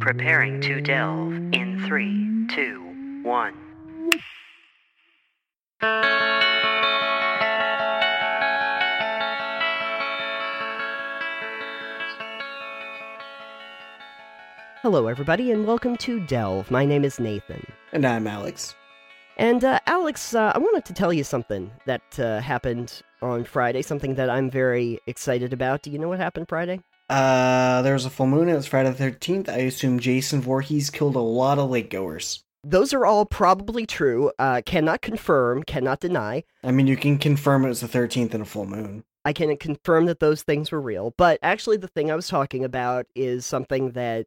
Preparing to delve in three, two, one. Hello, everybody, and welcome to Delve. My name is Nathan. And I'm Alex. And, uh, Alex, uh, I wanted to tell you something that uh, happened on Friday, something that I'm very excited about. Do you know what happened Friday? Uh, there was a full moon. It was Friday the 13th. I assume Jason Voorhees killed a lot of lake goers. Those are all probably true. Uh, cannot confirm, cannot deny. I mean, you can confirm it was the 13th and a full moon. I can confirm that those things were real. But actually, the thing I was talking about is something that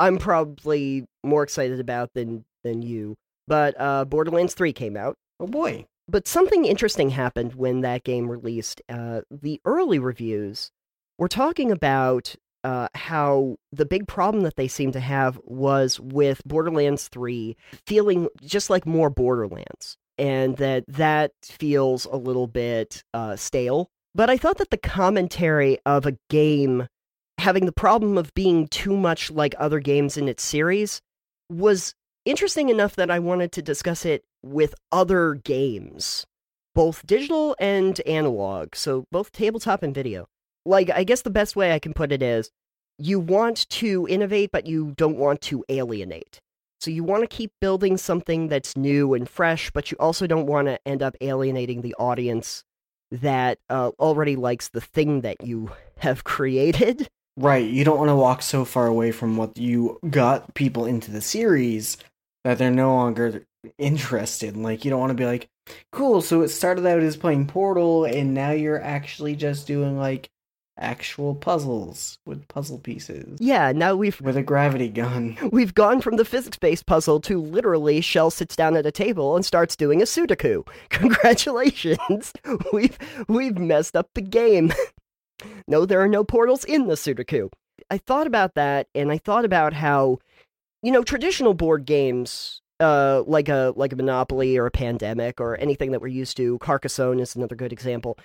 I'm probably more excited about than than you. But uh, Borderlands 3 came out. Oh boy. But something interesting happened when that game released. Uh, the early reviews were talking about uh, how the big problem that they seem to have was with Borderlands 3 feeling just like more Borderlands, and that that feels a little bit uh, stale. But I thought that the commentary of a game having the problem of being too much like other games in its series was interesting enough that I wanted to discuss it with other games, both digital and analog, so both tabletop and video. Like, I guess the best way I can put it is you want to innovate, but you don't want to alienate. So you want to keep building something that's new and fresh, but you also don't want to end up alienating the audience that uh, already likes the thing that you have created. Right. You don't want to walk so far away from what you got people into the series that they're no longer interested. Like, you don't want to be like, cool, so it started out as playing Portal, and now you're actually just doing like actual puzzles with puzzle pieces. Yeah, now we've with a gravity gun. We've gone from the physics-based puzzle to literally Chell sits down at a table and starts doing a Sudoku. Congratulations. we've we've messed up the game. no, there are no portals in the Sudoku. I thought about that and I thought about how you know, traditional board games uh, like a like a Monopoly or a Pandemic or anything that we're used to, Carcassonne is another good example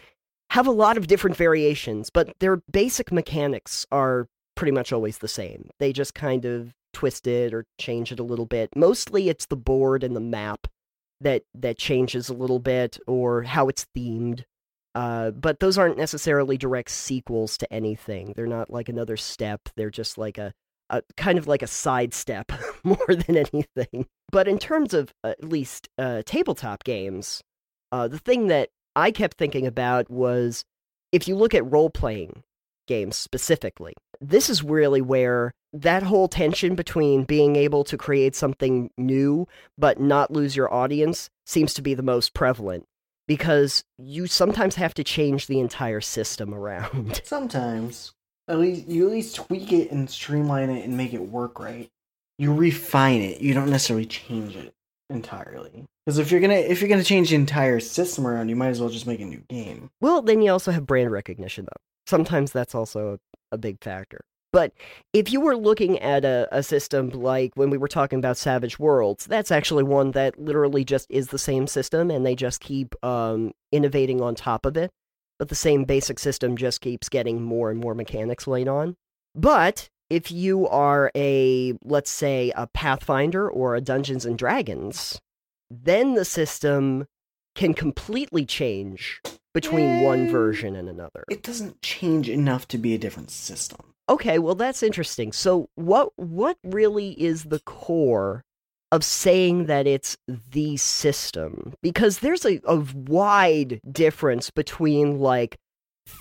have a lot of different variations, but their basic mechanics are pretty much always the same. They just kind of twist it or change it a little bit. Mostly it's the board and the map that that changes a little bit or how it's themed. Uh, but those aren't necessarily direct sequels to anything. They're not like another step. They're just like a, a kind of like a sidestep more than anything. But in terms of uh, at least uh, tabletop games, uh, the thing that I kept thinking about was if you look at role playing games specifically, this is really where that whole tension between being able to create something new but not lose your audience seems to be the most prevalent because you sometimes have to change the entire system around. Sometimes. At least you at least tweak it and streamline it and make it work right. You refine it. You don't necessarily change it entirely. Because if you're gonna if you're gonna change the entire system around, you might as well just make a new game. Well, then you also have brand recognition, though. Sometimes that's also a, big factor. But if you were looking at a, a system like when we were talking about Savage Worlds, that's actually one that literally just is the same system, and they just keep um, innovating on top of it. But the same basic system just keeps getting more and more mechanics laid on. But if you are a, let's say, a Pathfinder or a Dungeons and Dragons, then the system can completely change between one Eh, version and another. It doesn't change enough to be a different system. Okay, well that's interesting. So what what really is the core of saying that it's the system? Because there's a, a wide difference between like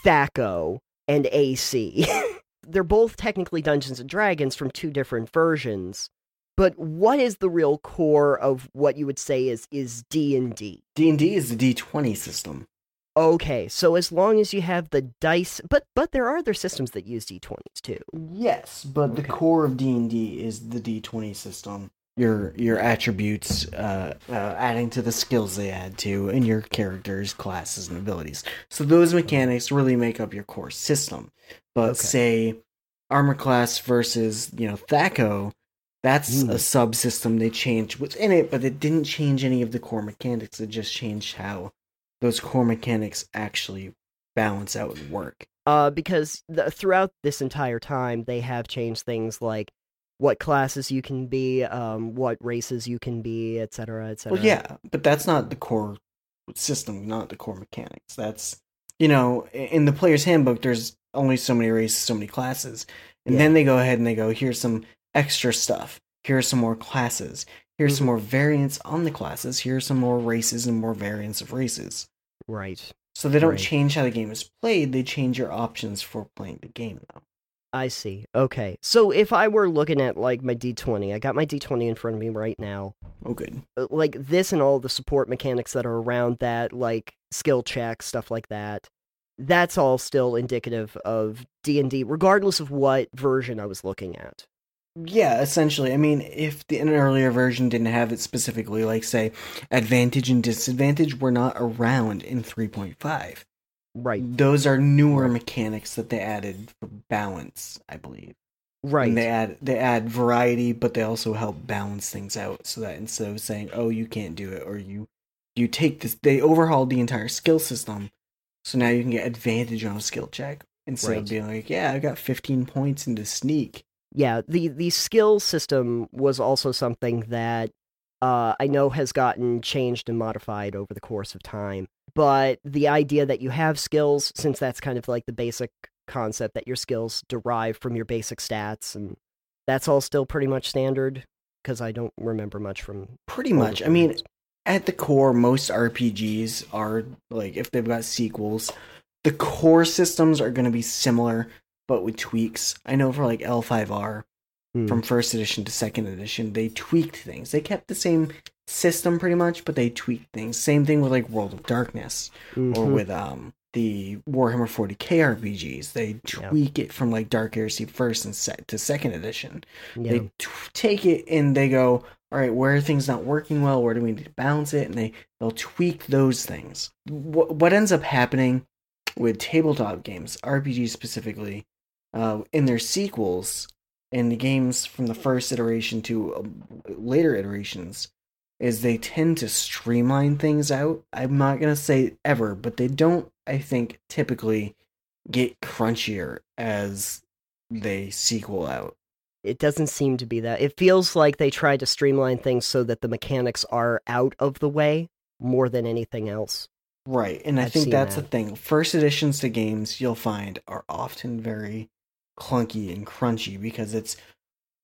THACO and AC. They're both technically Dungeons and Dragons from two different versions. But what is the real core of what you would say is is D&D? D&D is the D20 system. Okay, so as long as you have the dice, but but there are other systems that use d20s too. Yes, but the core of D&D is the D20 system. Your your attributes uh, uh, adding to the skills they add to and your characters, classes and abilities. So those mechanics really make up your core system. But Okay. say armor class versus, you know, THACO, that's Mm. a subsystem they changed what's in it, but it didn't change any of the core mechanics. It just changed how those core mechanics actually balance out and work. Uh, because the, throughout this entire time, they have changed things like what classes you can be, um, what races you can be, etc., etc. Well, yeah, but that's not the core system, not the core mechanics. That's you know, in the player's handbook, there's only so many races, so many classes, and Yeah. then they go ahead and they go, here's some extra stuff. Here's some more classes. Here's some Mhm. more variants on the classes. Here's some more races and more variants of races. Right. So they don't Right. change how the game is played. They change your options for playing the game, though. I see. Okay. So if I were looking at like my D20, I got my D20 in front of me right now. Oh, good. Uh, Like this and all the support mechanics that are around that, like skill checks, stuff like that. That's all still indicative of D&D regardless of what version I was looking at. Yeah, essentially. I mean, if the an earlier version didn't have it specifically, like say, advantage and disadvantage were not around in 3.5. Right. Those are newer Right. mechanics that they added for balance, I believe. Right. And they add they add variety, but they also help balance things out so that instead of saying, "Oh, you can't do it," or you you take this, they overhauled the entire skill system, so now you can get advantage on a skill check instead Right. of being like, "Yeah, I got 15 points into sneak." yeah the the skill system was also something that uh, I know has gotten changed and modified over the course of time. But the idea that you have skills, since that's kind of like the basic concept that your skills derive from your basic stats, and that's all still pretty much standard. Because I don't remember much from Pretty much. I mean. At the core, most RPGs are like if they've got sequels, the core systems are going to be similar but with tweaks. I know for like L5R Hmm. from first edition to second edition, they tweaked things. They kept the same system pretty much, but they tweaked things. Same thing with like World of Darkness or Mhm. with um the Warhammer 40k RPGs. They Yeah. tweak it from like Dark Heresy first and set to second edition yeah. they t- take it and they go all right where are things not working well? Where do we need to balance it? And they they'll tweak those things. What, what ends up happening with tabletop games rpgs specifically uh, in their sequels and the games from the first iteration to um, later iterations is they tend to streamline things out. I'm not going to say ever but they don't i think typically get crunchier as they sequel out it doesn't seem to be that. It feels like they tried to streamline things so that the mechanics are out of the way more than anything else. Right, and I I've think seen that's the thing. First editions to games you'll find are often very clunky and crunchy because it's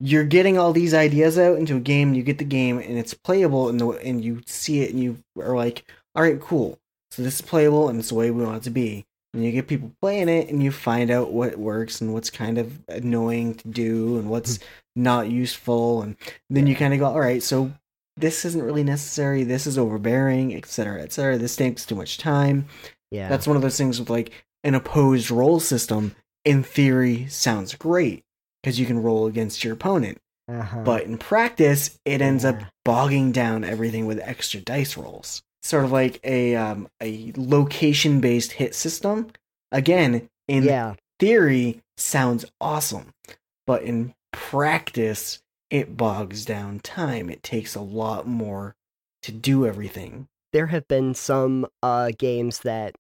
you're getting all these ideas out into a game, you get the game and it's playable and the and you see it and you are like, "All right, cool. So this is playable and it's the way we want it to be." And you get people playing it and you find out what works and what's kind of annoying to do and what's not useful and then you kind of go, "All right, so this isn't really necessary. This is overbearing, etc., etc. This takes too much time. Yeah. That's one of those things with like an opposed roll system. In theory, sounds great because you can roll against your opponent, uh-huh. but in practice, it ends up bogging down everything with extra dice rolls. Sort of like a um, a location based hit system. Again, in yeah. theory, sounds awesome, but in practice, it bogs down time. It takes a lot more to do everything. There have been some uh games that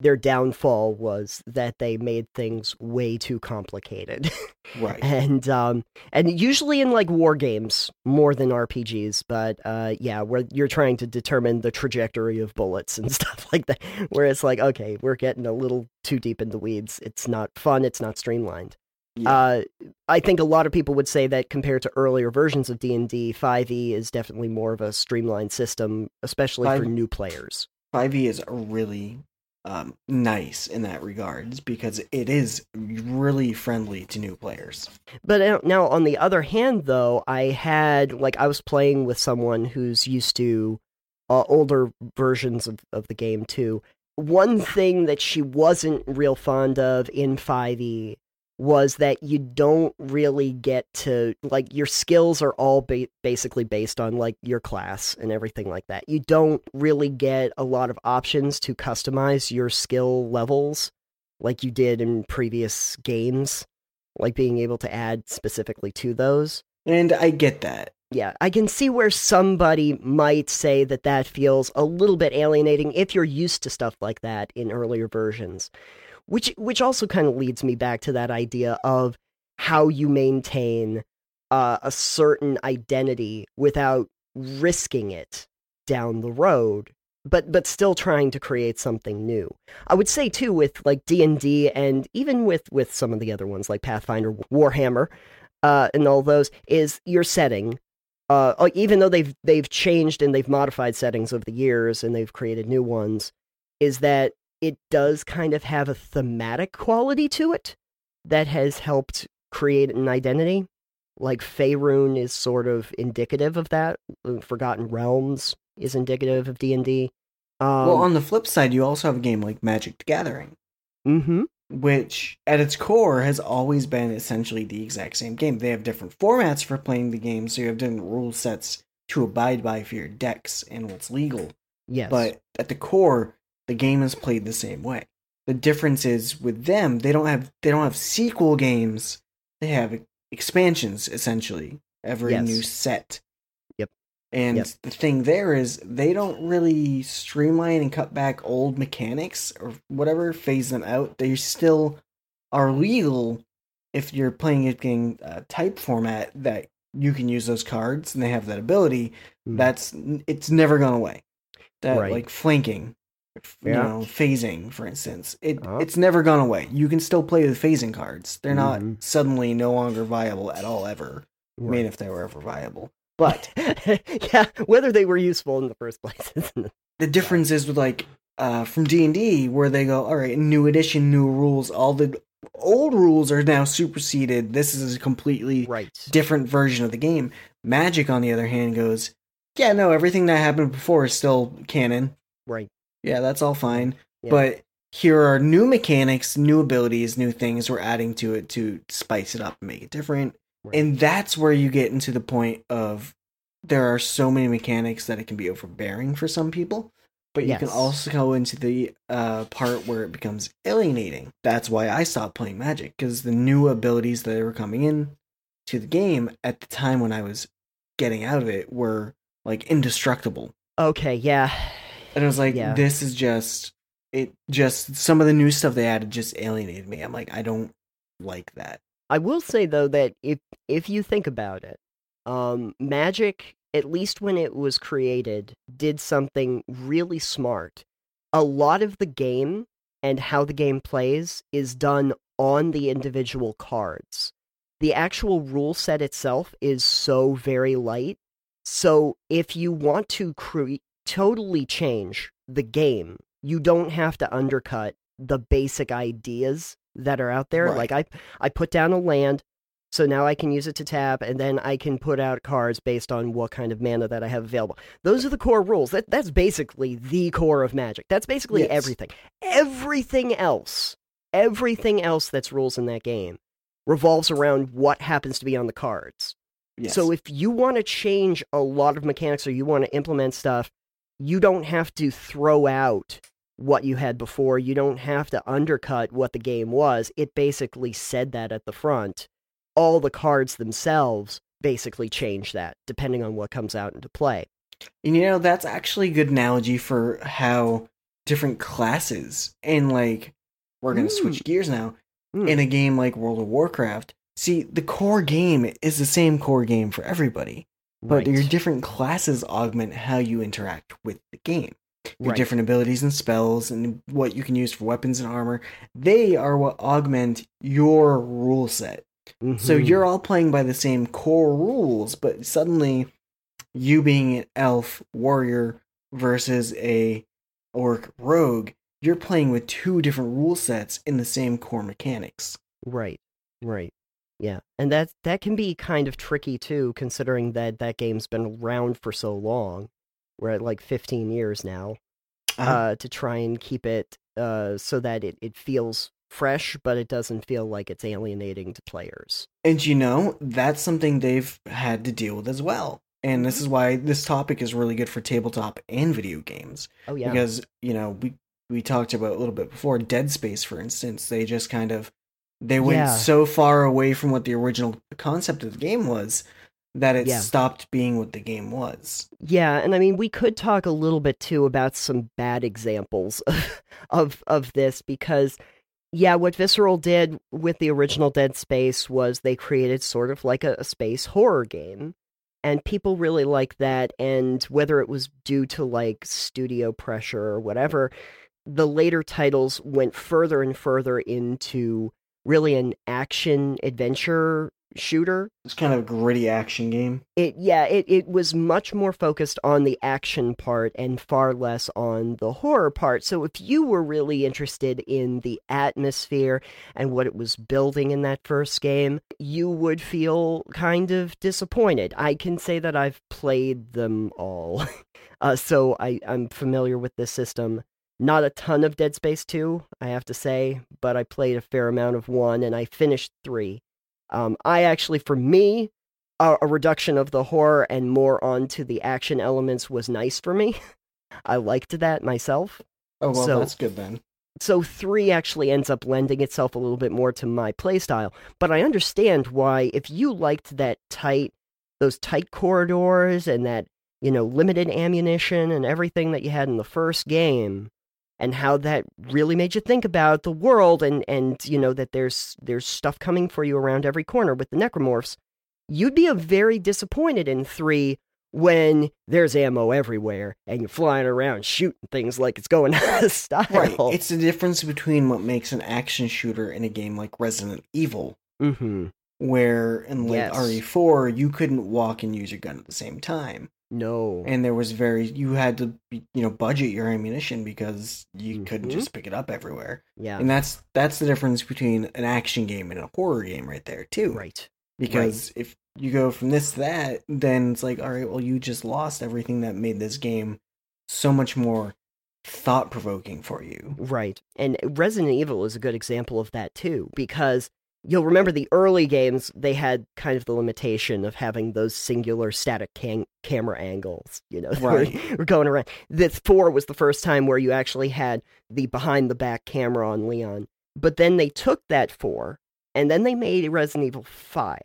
their downfall was that they made things way too complicated. Right. and um and usually in like war games more than RPGs, but uh yeah, where you're trying to determine the trajectory of bullets and stuff like that. Where it's like, okay, we're getting a little too deep in the weeds. It's not fun, it's not streamlined. Yeah. Uh, I think a lot of people would say that compared to earlier versions of D and D, 5e is definitely more of a streamlined system, especially for new players. 5e is really um, nice in that regards because it is really friendly to new players. But uh, now, on the other hand, though, I had like I was playing with someone who's used to uh, older versions of, of the game too. One thing that she wasn't real fond of in 5e was that you don't really get to like your skills are all ba- basically based on like your class and everything like that. You don't really get a lot of options to customize your skill levels like you did in previous games, like being able to add specifically to those. And I get that. Yeah, I can see where somebody might say that that feels a little bit alienating if you're used to stuff like that in earlier versions. Which which also kind of leads me back to that idea of how you maintain uh, a certain identity without risking it down the road but but still trying to create something new. I would say too with like d&d and even with with some of the other ones like pathfinder warhammer uh, and all those is your setting uh, uh, even though they've they've changed and they've modified settings over the years and they've created new ones is that it does kind of have a thematic quality to it that has helped create an identity like Faerun is sort of indicative of that. Uh, Forgotten Realms is indicative of D and D. Um, well, on the flip side, you also have a game like Magic the Gathering, mm-hmm. which at its core has always been essentially the exact same game. They have different formats for playing the game, so you have different rule sets to abide by for your decks and what's legal. Yes, But at the core, the game is played the same way. The difference is with them, they don't have they don't have sequel games. They have expansions essentially every Yes. new set. Yep. And Yep. the thing there is they don't really streamline and cut back old mechanics or whatever, phase them out. They still are legal if you're playing it in a type format that you can use those cards and they have that ability. Mm. That's it's never gone away. That Right. like flanking, you Yeah. know, phasing, for instance, it Uh-huh. it's never gone away. You can still play with phasing cards. They're not Mhm. suddenly no longer viable at all ever. I mean, if they were ever viable. But yeah, whether they were useful in the first place. the difference is with like uh from D&D where they go, "All right, new edition, new rules. All the old rules are now superseded. This is a completely right. different version of the game." Magic on the other hand goes, "Yeah, no, everything that happened before is still canon. Right. Yeah, that's all fine. Yeah. But here are new mechanics, new abilities, new things we're adding to it to spice it up and make it different. Right. And that's where you get into the point of there are so many mechanics that it can be overbearing for some people. But you can also go into the uh, part where it becomes alienating. That's why I stopped playing Magic because the new abilities that were coming in to the game at the time when I was getting out of it were like indestructible. Okay, yeah. And I was like, Yeah. this is just it. Just some of the new stuff they added just alienated me. I'm like, I don't like that. I will say though that if if you think about it, um, Magic, at least when it was created, did something really smart. A lot of the game and how the game plays is done on the individual cards. The actual rule set itself is so very light. So if you want to cre- totally change the game, you don't have to undercut the basic ideas that are out there. Right. Like I I put down a land, so now I can use it to tap, and then I can put out cards based on what kind of mana that I have available. Those are the core rules. That that's basically the core of Magic. That's basically Yes. everything. Everything else, everything else that's rules in that game revolves around what happens to be on the cards. Yes. So if you want to change a lot of mechanics or you want to implement stuff, you don't have to throw out what you had before. You don't have to undercut what the game was. It basically said that at the front. All the cards themselves basically change that depending on what comes out into play. And you know, that's actually a good analogy for how different classes and like we're gonna switch gears now. Hmm. In a game like World of Warcraft, see the core game is the same core game for everybody. But Right. your different classes augment how you interact with the game. Your Right. different abilities and spells and what you can use for weapons and armor, they are what augment your rule set. So Mhm. you're all playing by the same core rules, but suddenly you being an elf warrior versus a orc rogue, you're playing with two different rule sets in the same core mechanics. Right. Right. Yeah. And that that can be kind of tricky too considering that that game's been around for so long. We're at like 15 years now. Uh-huh. Uh to try and keep it uh so that it it feels fresh but it doesn't feel like it's alienating to players. And you know, that's something they've had to deal with as well. And this is why this topic is really good for tabletop and video games. Oh yeah. Because, you know, we we talked about a little bit before Dead Space for instance, they just kind of they went Yeah. so far away from what the original concept of the game was that it Yeah. stopped being what the game was. Yeah, and I mean we could talk a little bit too about some bad examples of of, this because Yeah, what Visceral did with the original Dead Space was they created sort of like a, a space horror game. And people really liked that. And whether it was due to like studio pressure or whatever, the later titles went further and further into really an action adventure shooter. It's kind of a gritty action game. It yeah, it, it was much more focused on the action part and far less on the horror part. So if you were really interested in the atmosphere and what it was building in that first game, you would feel kind of disappointed. I can say that I've played them all. uh, so I, I'm familiar with this system. Not a ton of Dead Space 2, I have to say, but I played a fair amount of 1 and I finished 3. Um, I actually, for me, a, a, reduction of the horror and more onto the action elements was nice for me. I liked that myself. Oh, well, so, that's good then. So, three actually ends up lending itself a little bit more to my playstyle. But I understand why, if you liked that tight, those tight corridors and that, you know, limited ammunition and everything that you had in the first game, and how that really made you think about the world and and you know that there's there's stuff coming for you around every corner with the necromorphs you'd be a very disappointed in 3 when there's ammo everywhere and you're flying around shooting things like it's going out of style right it's the difference between what makes an action shooter in a game like resident evil mm-hmm. where in like Yes. re4 you couldn't walk and use your gun at the same time no. And there was very you had to you know budget your ammunition because you couldn't Mhm. just pick it up everywhere. Yeah. And that's that's the difference between an action game and a horror game right there too. Right. Because if you go from this to that then it's like all right well you just lost everything that made this game so much more thought provoking for you. Right. And Resident Evil is a good example of that too, because you'll remember the early games, they had kind of the limitation of having those singular static cam- camera angles, you know, Right. were going around. This 4 was the first time where you actually had the behind the back camera on Leon. But then they took that 4 and then they made Resident Evil 5.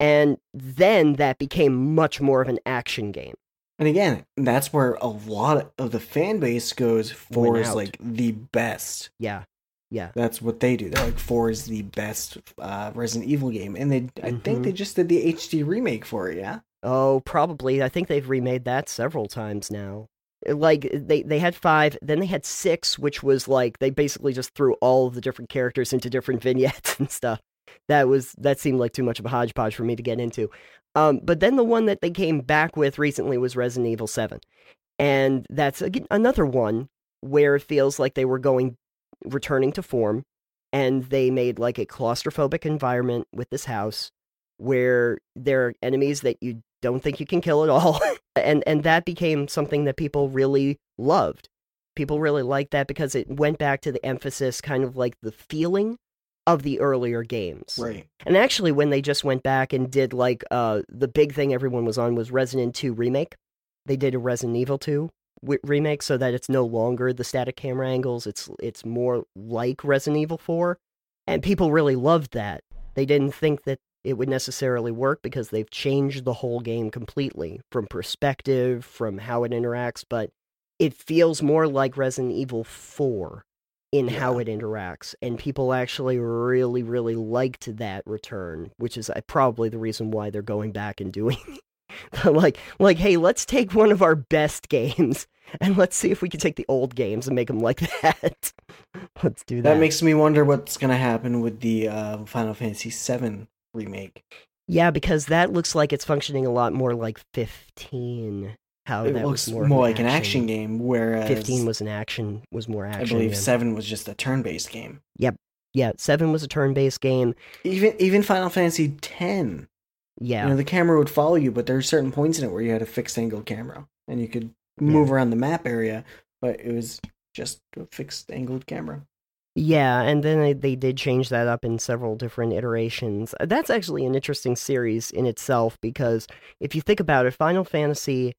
And then that became much more of an action game. and again that's where a lot of the fan base goes for is like the best Yeah. Yeah. That's what they do. They're like four is the best uh, Resident Evil game, and they I think Mhm. they just did the HD remake for it. Yeah, Oh, probably. I think they've remade that several times now. Like they they had five, then they had six, which was like they basically just threw all of the different characters into different vignettes and stuff. That was that seemed like too much of a hodgepodge for me to get into. Um, but then the one that they came back with recently was Resident Evil Seven, and that's again another one where it feels like they were going returning to form, and they made like a claustrophobic environment with this house where there are enemies that you don't think you can kill at all and and that became something that people really loved. People really liked that because it went back to the emphasis kind of like the feeling of the earlier games. Right. and actually when they just went back and did like uh the big thing everyone was on was resident 2 remake. They did a resident evil 2 w- remake so that it's no longer the static camera angles it's it's more like resident evil 4 and people really loved that. They didn't think that it would necessarily work because they've changed the whole game completely from perspective from how it interacts but it feels more like resident evil 4 in how it interacts and people actually really really liked that return which is uh, probably the reason why they're going back and doing like like hey let's take one of our best games and let's see if we can take the old games and make them like that let's do that That makes me wonder what's gonna happen with the uh, Final Fantasy VII remake. yeah because that looks like it's functioning a lot more like 15 how it that looks was more, more, like an action game, whereas 15 was an action was more action. I believe yeah. Seven was just a turn-based game. Yep. Yeah 7 was a turn-based game Even even Final Fantasy X, yeah you know, the camera would follow you, but there are certain points in it where you had a fixed angle camera and you could move around the map area, but it was just a fixed angled camera. Yeah, and then they, they did change that up in several different iterations. Uh, That's actually an interesting series in itself because if you think about it, Final Fantasy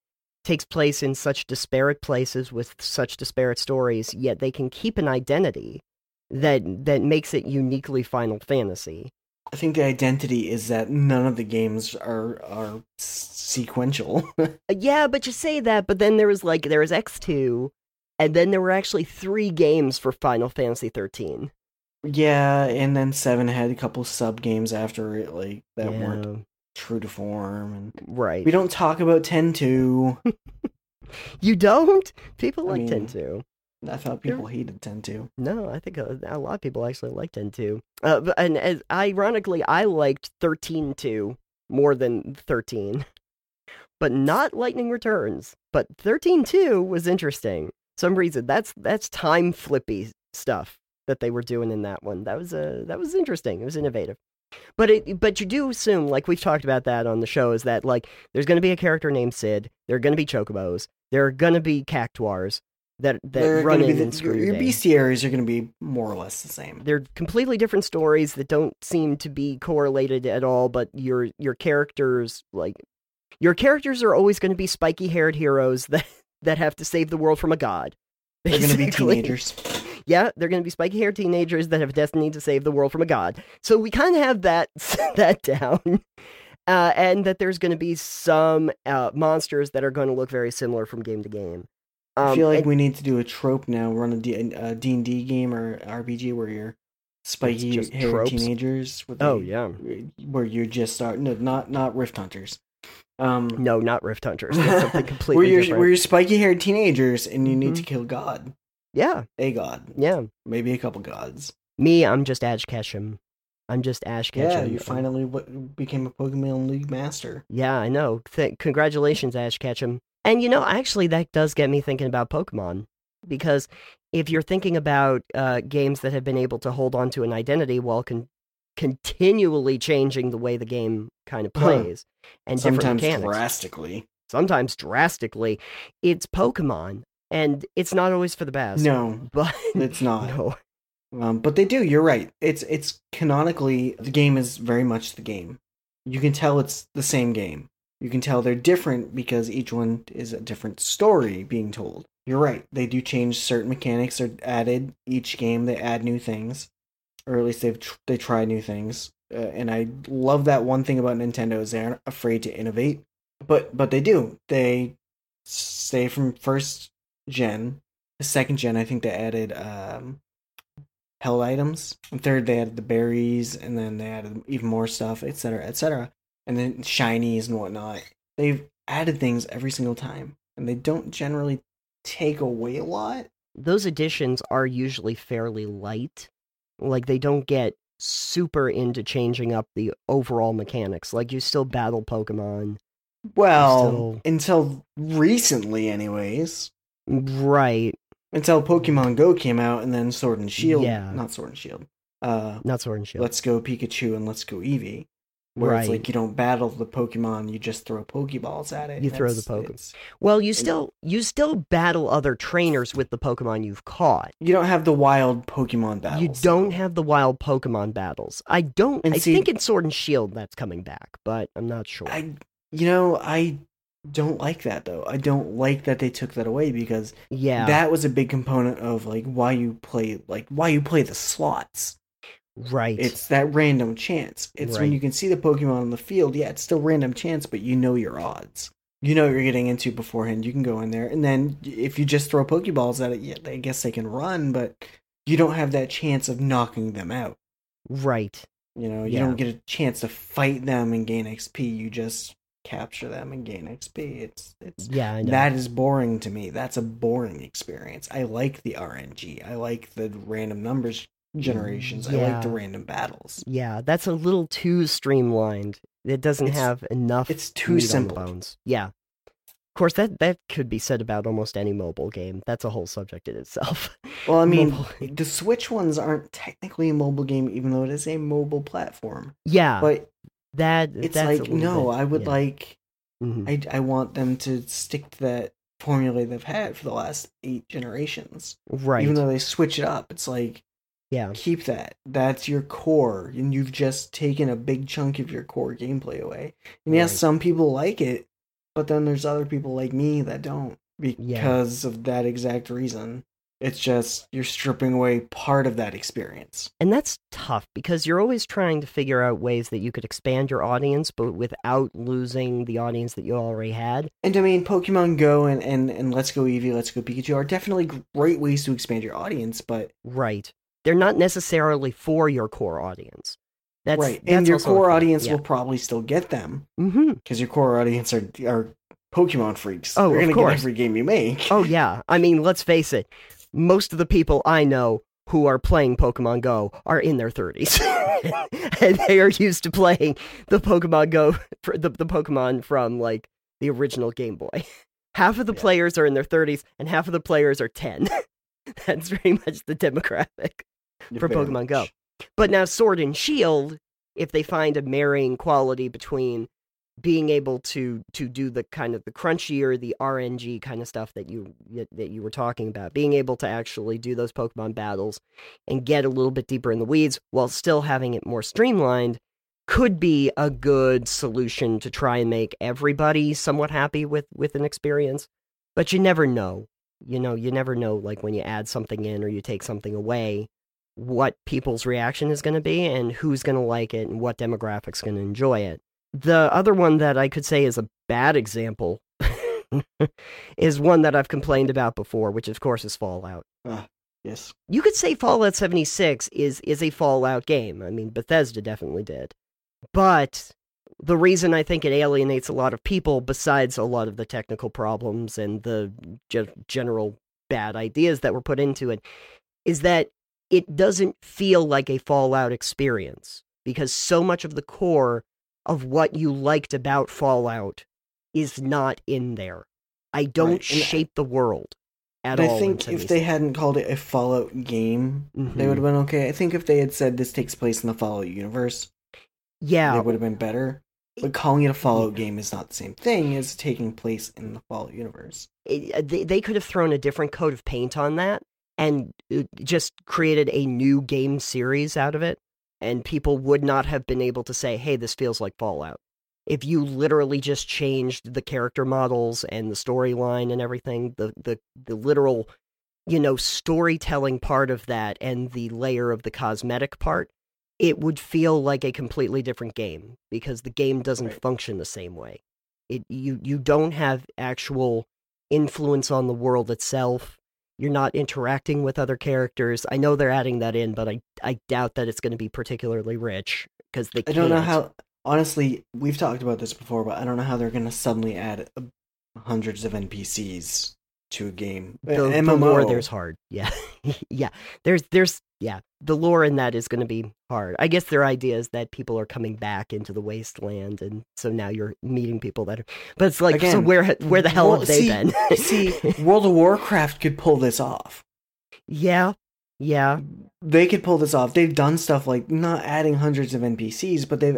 takes place in such disparate places with such disparate stories, yet they can keep an identity that that makes it uniquely Final Fantasy. I think the identity is that none of the games are are sequential. Yeah, but you say that, but then there was like there was X2 and then there were actually 3 games for Final Fantasy 13. Yeah, and then seven had a couple sub games after it, like that weren't true to form. And right. we don't talk about ten two. You don't? People I like ten mean- two. I thought people hated ten two. No, I think a, a lot of people actually like 10-2. Uh, but- and as, ironically, I liked 13-2 more than 13. But not Lightning Returns. But 13-2 was interesting. Some reason that's that's time flippy stuff that they were doing in that one. That was uh, that was interesting. It was innovative. But it but you do assume like we've talked about that on the show is that like there's going to be a character named Cid. There are going to be chocobos. There are going to be cactuars that that They're run in be and screw your, your bestiaries are going to be more or less the same. they're completely different stories that don't seem to be correlated at all but your your characters like your characters are always going to be spiky haired heroes that that have to save the world from a god They're going to be teenagers. yeah they're going to be spiky haired teenagers that have a destiny to save the world from a god so we kind of have that that down uh, and that there's going to be some uh, monsters that are going to look very similar from game to game I um, feel like and- we need to do a trope now. A D a D and D game or RPG where you're spiky haired teenagers. With oh the- yeah where you're just start no, not not Rift Hunters. Um, no not rift hunters that's something where completely you're different where you're spiky haired teenagers and you need Mhm. to kill God, yeah a god, yeah maybe a couple gods. Me, I'm just Ash Ketchum. I'm just Ash Ketchum. Yeah, you finally w- became a Pokemon League master. Yeah, I know. Th- congratulations, Ash Ketchum. And you know, actually, that does get me thinking about Pokemon. Because if you're thinking about uh, games that have been able to hold on to an identity while con- continually changing the way the game kind of Huh. plays and different Sometimes drastically. sometimes drastically, it's Pokemon. And it's not always for the best. No, But it's not. no. Um, but they do. You're right. It's it's canonically the game is very much the game. You can tell it's the same game. You can tell they're different because each one is a different story being told. You're right. They do change certain mechanics are added each game. They add new things, or at least they've tr- they try new things. Uh, and I love that one thing about Nintendo is they aren't afraid to innovate. But but they do. They stay from first gen. The second gen, I think they added um, held items. And third, they added the berries, and then they added even more stuff, etc., etc. And then shinies and whatnot. They've added things every single time, and they don't generally take away a lot. those additions are usually fairly light. Like they don't get super into changing up the overall mechanics. Like you still battle Pokemon. Well, Still- until recently, anyways. Right. Until Pokemon Go came out, and then Sword and Shield. Yeah. Not Sword and Shield. Uh, Not Sword and Shield. Let's Go Pikachu and Let's Go Eevee. Where right. it's like you don't battle the Pokemon, you just throw Pokeballs at it. You throw the That's- Poke- it's- well, you still you still battle other trainers with the Pokemon you've caught. You don't have the wild Pokemon battles. You don't have the wild Pokemon battles. I don't. And I see- think in Sword and Shield that's coming back, but I'm not sure. I, you know, I don't like that though. I don't like that they took that away because yeah. that was a big component of like why you play like why you play the slots. Right. It's that random chance. It's when you can see the Pokemon on the field. Yeah, it's still random chance, but you know your odds. You know what you're getting into beforehand. You can go in there, and then if you just throw Pokeballs at it, yeah, I guess they can run, but you don't have that chance of knocking them out. right. You know, you Yeah. don't get a chance to fight them and gain XP. You just capture them and gain XP. It's it's Yeah, I know. that is boring to me. That's a boring experience. I like the RNG. I like the random numbers generations. I like the random battles. Yeah, that's a little too streamlined. It doesn't It's- have enough. it's too simple. bones. Yeah. Of course, that that could be said about almost any mobile game. That's a whole subject in itself. Well, I mean, the Switch ones aren't technically a mobile game, even though it is a mobile platform. yeah, But that it's that's like, no, bit- I would yeah. like, Mhm. I, I want them to stick to that formula they've had for the last eight generations. right. Even though they switch it up, it's like, yeah, keep that. That's your core, and you've just taken a big chunk of your core gameplay away. And yes, Right. some people like it, but then there's other people like me that don't because of that exact reason. It's just you're stripping away part of that experience. and that's tough because you're always trying to figure out ways that you could expand your audience, but without losing the audience that you already had. And I mean, Pokemon Go and, and, and Let's Go Eevee, Let's Go Pikachu are definitely great ways to expand your audience, but Right. They're not necessarily for your core audience. That's right, That's and your core audience yeah. will probably still get them Mm-hmm. because your core audience are are Pokemon freaks. Oh, They're of gonna course. get every game you make. Oh yeah. I mean, let's face it. Most of the people I know who are playing Pokemon Go are in their 30s. and they are used to playing the Pokemon Go the, the Pokemon from like the original Game Boy. Half of the Yeah. players are in their 30s and half of the players are 10. That's very much the demographic. For Very Pokemon Go. But now Sword and Shield, if they find a marrying quality between being able to to do the kind of the crunchier, the RNG kind of stuff that you that you were talking about, being able to actually do those Pokemon battles and get a little bit deeper in the weeds while still having it more streamlined, could be a good solution to try and make everybody somewhat happy with with an experience. But you never know. You know, you never know like when you add something in or you take something away what people's reaction is going to be and who's going to like it and what demographics going to enjoy it. The other one that I could say is a bad example is one that I've complained about before, which of course is Fallout. Ah, yes. You could say Fallout 76 is is a Fallout game. I mean, Bethesda definitely did. But the reason I think it alienates a lot of people besides a lot of the technical problems and the ge- general bad ideas that were put into it is that it doesn't feel like a Fallout experience because so much of the core of what you liked about Fallout is not in there. I don't Right, shape the world at But all. I think if they 76. hadn't called it a Fallout game, they Mhm. would have been okay. I think if they had said this takes place in the Fallout universe, yeah, they would have been better. But calling it a Fallout game is not the same thing as taking place in the Fallout universe. it- uh, they, they could have thrown a different coat of paint on that and uh, just created a new game series out of it and people would not have been able to say hey this feels like fallout if you literally just changed the character models and the storyline and everything the, the the literal you know storytelling part of that and the layer of the cosmetic part it would feel like a completely different game because the game doesn't Right. function the same way it you you don't have actual influence on the world itself. You're not interacting with other characters. I know they're adding that in, but I I doubt that it's going to be particularly rich because they. I don't know can't. how. Honestly, we've talked about this before, but I don't know how they're going to suddenly add uh, hundreds of NPCs to a game. The, the MMO. lore there's hard. Yeah, yeah. There's there's yeah. The lore in that is going to be hard. I guess their idea is that people are coming back into the wasteland, and so now you're meeting people that are. But it's like, so where where the hell well, have they see- been? See, World of Warcraft could pull this off. yeah, yeah. They could pull this off. They've done stuff like not adding hundreds of NPCs, but they've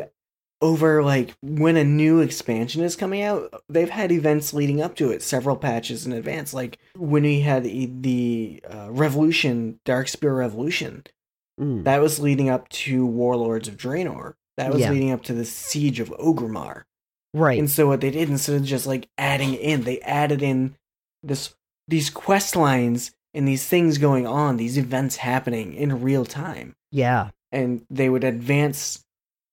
over like when a new expansion is coming out, they've had events leading up to it, several patches in advance. Like when we had the, the uh, Revolution, Darkspear Revolution, Mm. that was leading up to Warlords of Draenor. That was Yeah. leading up to the Siege of Orgrimmar. Right. And so what they did instead of just like adding in, they added in this these quest lines and these things going on, these events happening in real time. yeah. And they would advance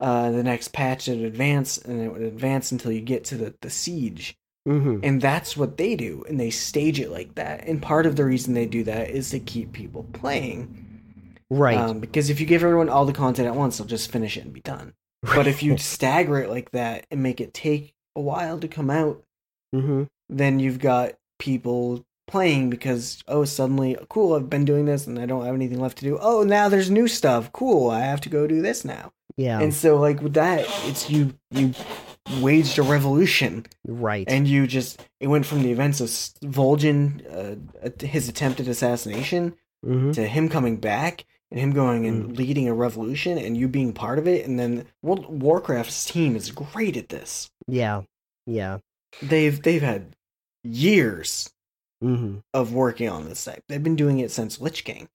uh, the next patch it would advance and it would advance until you get to the, the siege. hmm And that's what they do. And they stage it like that. And part of the reason they do that is to keep people playing. Right. Um, because if you give everyone all the content at once, they'll just finish it and be done. But if you stagger it like that and make it take a while to come out, hmm then you've got people playing because oh suddenly cool I've been doing this and I don't have anything left to do. Oh now there's new stuff. Cool, I have to go do this now. Yeah. And so like with that, it's you you waged a revolution right. and you just it went from the events of Vol'jin uh, his attempted assassination hmm to him coming back and him going and Mm. leading a revolution and you being part of it and then World Warcraft's team is great at this. Yeah. Yeah. They've they've had years hmm of working on this type. They've been doing it since Lich King.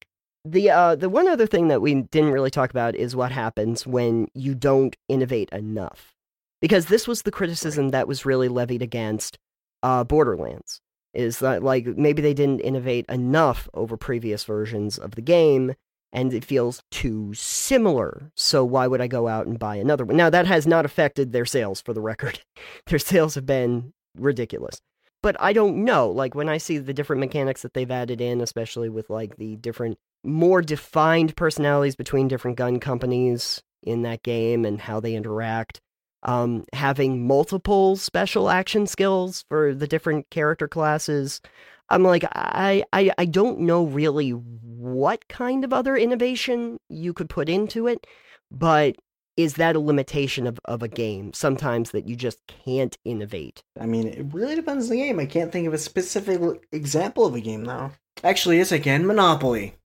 The uh the one other thing that we didn't really talk about is what happens when you don't innovate enough. Because this was the criticism that was really levied against uh Borderlands. Is that like maybe they didn't innovate enough over previous versions of the game and it feels too similar. So why would I go out and buy another one? Now that has not affected their sales for the record. their sales have been ridiculous. But I don't know. Like when I see the different mechanics that they've added in, especially with like the different more defined personalities between different gun companies in that game and how they interact. Um, having multiple special action skills for the different character classes. I'm like, I, I, I don't know really what kind of other innovation you could put into it, but is that a limitation of, of a game sometimes that you just can't innovate? I mean, it really depends on the game. I can't think of a specific example of a game though. Actually, yes, again. Monopoly.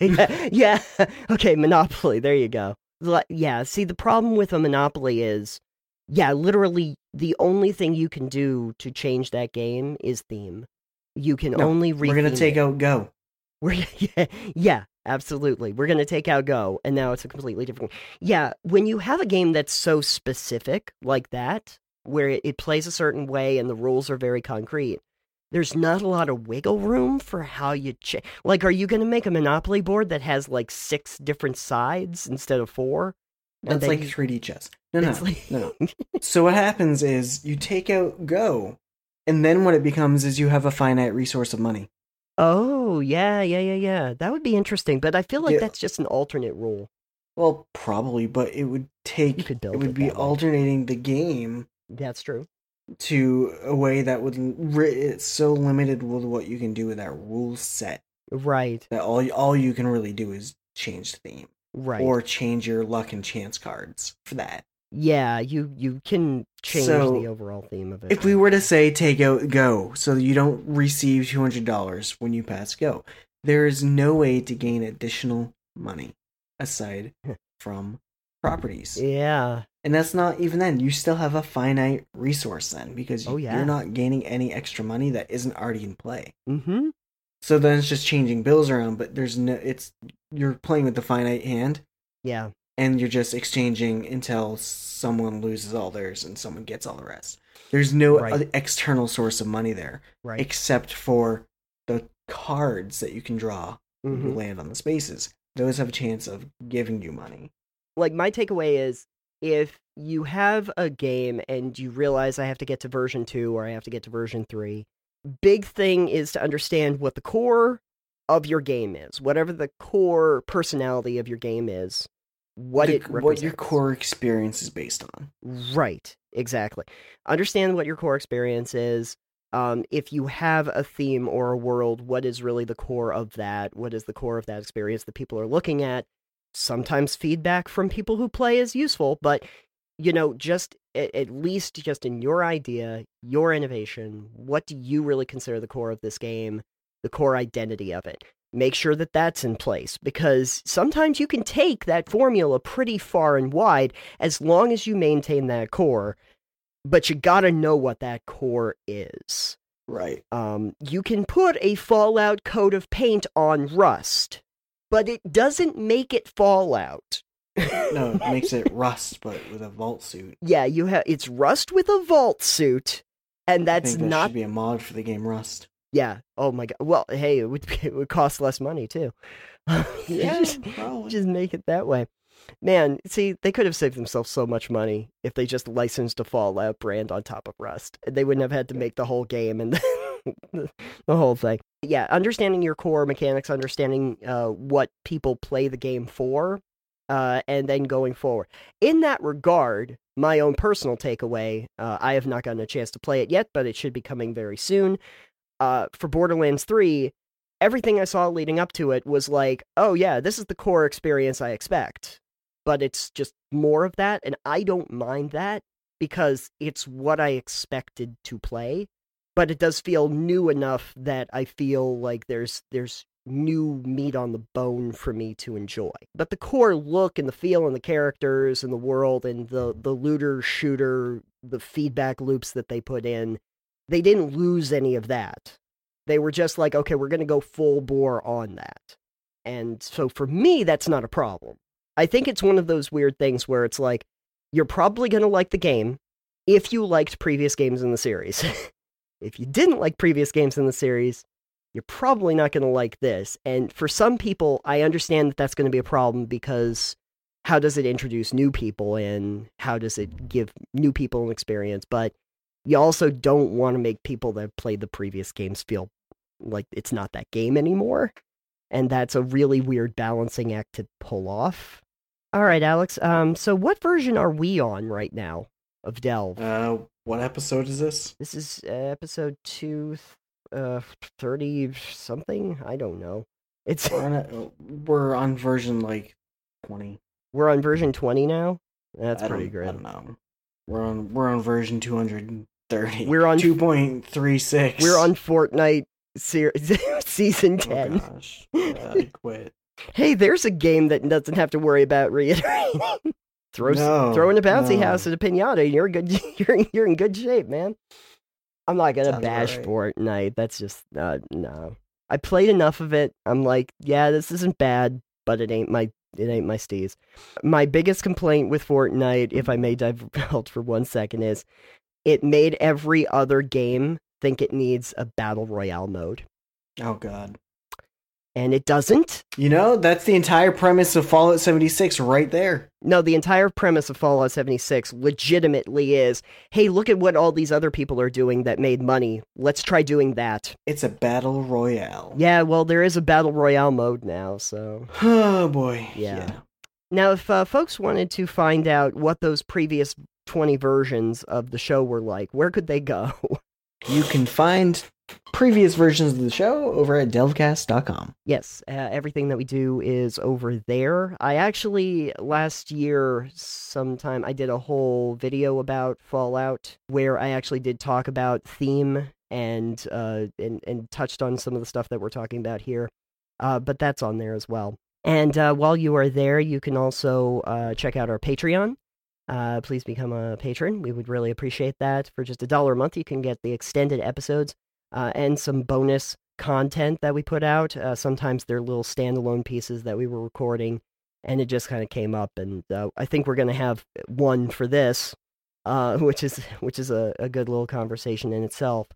Yeah, yeah. okay, Monopoly. There you go. Yeah, see, the problem with a Monopoly is, yeah, literally the only thing you can do to change that game is theme. You can No, only We're gonna take it. out Go. We're yeah, yeah, absolutely. We're gonna take out Go, and now it's a completely different. Yeah, when you have a game that's so specific like that, where it, it plays a certain way and the rules are very concrete, there's not a lot of wiggle room for how you change. Like, are you gonna make a Monopoly board that has like six different sides instead of four? That's like you- 3D chess. No, no, like- no. So what happens is you take out Go, and then what it becomes is you have a finite resource of money. Oh yeah, yeah, yeah, yeah. That would be interesting, but I feel like Yeah. that's just an alternate rule. Well, probably, but it would take. You could build it would it be that way. alternating the game That's true. To a way that would ri- it's so limited with what you can do with that rule set Right, that all all you can really do is change the theme right. or change your luck and chance cards for that. Yeah, you you can change So, the overall theme of it. If we were to say take out Go, so you don't receive two hundred dollars when you pass Go, there is no way to gain additional money aside from properties. yeah, And that's not even then. You still have a finite resource then because Oh, yeah. you're not gaining any extra money that isn't already in play. mm-hmm. So then it's just changing bills around, but there's no it's you're playing with the finite hand Yeah, and you're just exchanging until someone loses all theirs and someone gets all the rest. There's no Right. external source of money there right. except for the cards that you can draw when you land on the spaces. Those have a chance of giving you money. Like my takeaway is if you have a game and you realize I have to get to version 2 or I have to get to version 3, big thing is to understand what the core of your game is. Whatever the core personality of your game is, what The- it represents. what your core experience is based on. Right, exactly. Understand what your core experience is. Um, if you have a theme or a world, what is really the core of that? What is the core of that experience that people are looking at? Sometimes feedback from people who play is useful, but you know, just at, least just in your idea, your innovation, what do you really consider the core of this game, the core identity of it? Make sure that that's in place because sometimes you can take that formula pretty far and wide as long as you maintain that core. But you gotta know what that core is. Right. Um, you can put a Fallout coat of paint on Rust, but it doesn't make it Fallout. No, it makes it rust, but with a vault suit. yeah, you have it's Rust with a vault suit, and that's that not. should be a mod for the game Rust. Yeah. Oh my god. Well, hey, it would it would cost less money too. just, just make it that way. Man, see, they could have saved themselves so much money if they just licensed a Fallout brand on top of Rust. They wouldn't have had to make the whole game and the, the whole thing. Yeah, understanding your core mechanics, understanding uh, what people play the game for, uh, and then going forward. In that regard, my own personal takeaway, uh, I have not gotten a chance to play it yet, but it should be coming very soon. Uh, for Borderlands 3, everything I saw leading up to it was like, oh yeah, this is the core experience I expect. But it's just more of that, and I don't mind that because it's what I expected to play. But it does feel new enough that I feel like there's there's new meat on the bone for me to enjoy. But the core look and the feel and the characters and the world and the the looter shooter, the feedback loops that they put in, they didn't lose any of that. They were just like, okay, we're going to go full bore on that. And so for me, that's not a problem. I think it's one of those weird things where it's like, you're probably going to like the game if you liked previous games in the series. if you didn't like previous games in the series, you're probably not going to like this. And for some people, I understand that that's going to be a problem because how does it introduce new people and How does it give new people an experience? But you also don't want to make people that have played the previous games feel like it's not that game anymore. and that's a really weird balancing act to pull off. All right, Alex. Um, so what version are we on right now of Delve? Uh, what episode is this? This is uh, episode two, uh, thirty something. I don't know. It's We're on, a, we're on version like twenty. we're on version twenty now. That's I pretty don't- I don't know. We're on we're on version two hundred thirty. We're on- two point three six. We're on Fortnite ser- season Oh ten. gosh, yeah, I quit. Hey, there's a game that doesn't have to worry about reiterating. throw No, throw in a bouncy no. house at a pinata, you're good. You're you're in good shape, man. I'm not gonna Sounds bash right. Fortnite. That's just uh, no. I played enough of it. I'm like, yeah, this isn't bad, but it ain't my it ain't my steez. My biggest complaint with Fortnite, if I may divulge for one second, is it made every other game think it needs a battle royale mode, Oh god. And it doesn't. You know, that's the entire premise of Fallout 76 right there. No, the entire premise of Fallout 76 legitimately is hey, look at what all these other people are doing that made money. Let's try doing that. It's a battle royale. Yeah, well, there is a Battle Royale mode now, so. Oh boy. Yeah. Now, if uh, folks wanted to find out what those previous 20 versions of the show were like, where could they go? You can find previous versions of the show over at delvecast.com. yes, uh, everything that we do is over there. I actually, last year, sometime, I did a whole video about Fallout where I actually did talk about theme and, uh, and, and touched on some of the stuff that we're talking about here. Uh, but that's on there as well. And uh, while you are there, you can also uh, check out our Patreon. Uh, please become a patron. We would really appreciate that. For just a dollar a month, you can get the extended episodes uh, and some bonus content that we put out. Uh, sometimes they're little standalone pieces that we were recording, and it just kind of came up. And uh, I think we're going to have one for this, uh, which is which is a, a good little conversation in itself.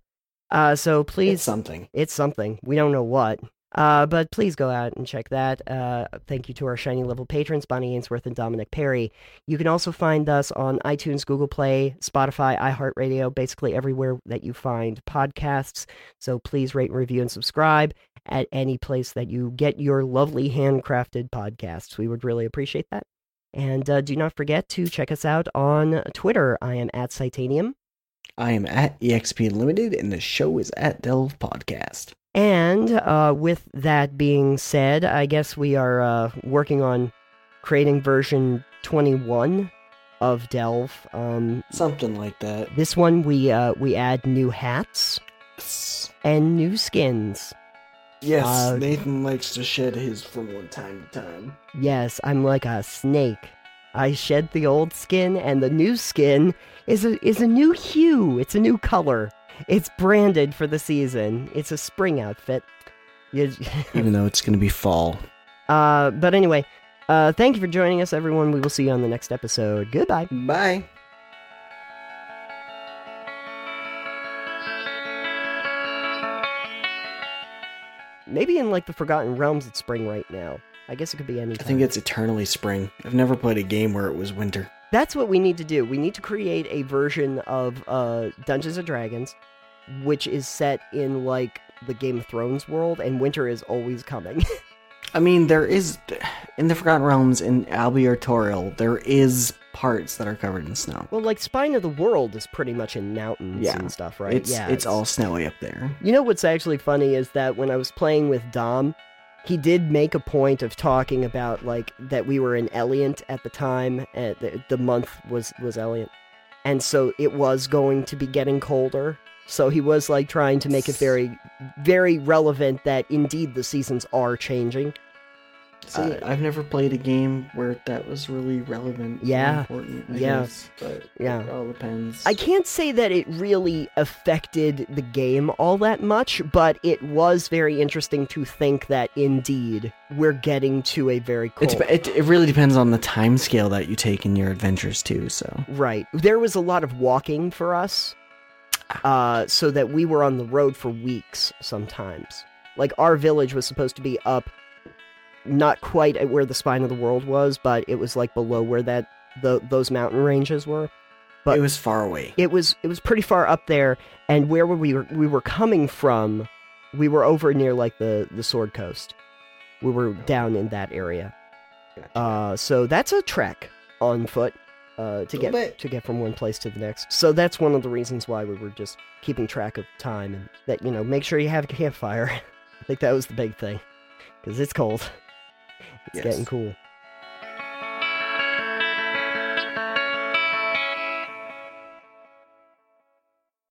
Uh, so please, It's something. it's something. We don't know what. Uh, but please go out and check that. Uh, thank you to our shiny level patrons, Bonnie Ainsworth and Dominic Perry. You can also find us on iTunes, Google Play, Spotify, iHeartRadio, basically everywhere that you find podcasts. So please rate review and subscribe at any place that you get your lovely handcrafted podcasts. We would really appreciate that. And uh, do not forget to check us out on Twitter. I am at Citanium. I am at EXP Limited, and the show is at Delve Podcast. And uh, with that being said, I guess we are uh, working on creating version 21 of Delve. Um, Something like that. this one we uh, we add new hats and new skins. Yes, Uh, Nathan likes to shed his from one time to time. Yes, I'm like a snake. I shed the old skin, and the new skin is a is a new hue. It's a new color. It's branded for the season. It's a spring outfit. You, Even though it's going to be fall. Uh, but anyway, uh, thank you for joining us, everyone. We will see you on the next episode. Goodbye. Bye. Maybe in like the Forgotten Realms, it's spring right now. I guess it could be any. I think it's eternally spring. I've never played a game where it was winter. That's what we need to do. We need to create a version of uh, Dungeons and Dragons, which is set in like the Game of Thrones world, and winter is always coming. I mean, there is in the Forgotten Realms in Albion Toriel, there is parts that are covered in snow. well, like Spine of the World is pretty much in mountains Yeah. and stuff, right? It's yeah, it's all snowy up there. You know what's actually funny is that when I was playing with Dom, he did make a point of talking about like that we were in Eleint at the time. Uh, the, the month was was Eleint, and so it was going to be getting colder. So he was like trying to make it very, very relevant that indeed the seasons are changing. See, Uh, I've never played a game where that was really relevant. Yeah. important. I Yeah. guess, but Yeah. it all depends. I can't say that it really affected the game all that much, but it was very interesting to think that indeed we're getting to a very cool. it it really depends on the time scale that you take in your adventures too. So Right. There was a lot of walking for us, uh, so that we were on the road for weeks sometimes. Like, our village was supposed to be up, not quite at where the spine of the world was, but it was like below where that the those mountain ranges were. But- it was far away. It was it was pretty far up there, and where we were we were coming from, we were over near like the the Sword Coast. we were down in that area. Gotcha. Uh, so that's a trek on foot uh, to get bit. to get from one place to the next. So that's one of the reasons why we were just keeping track of time and that you know make sure you have a campfire. I think that was the big thing because it's cold. It's Yes. getting cool.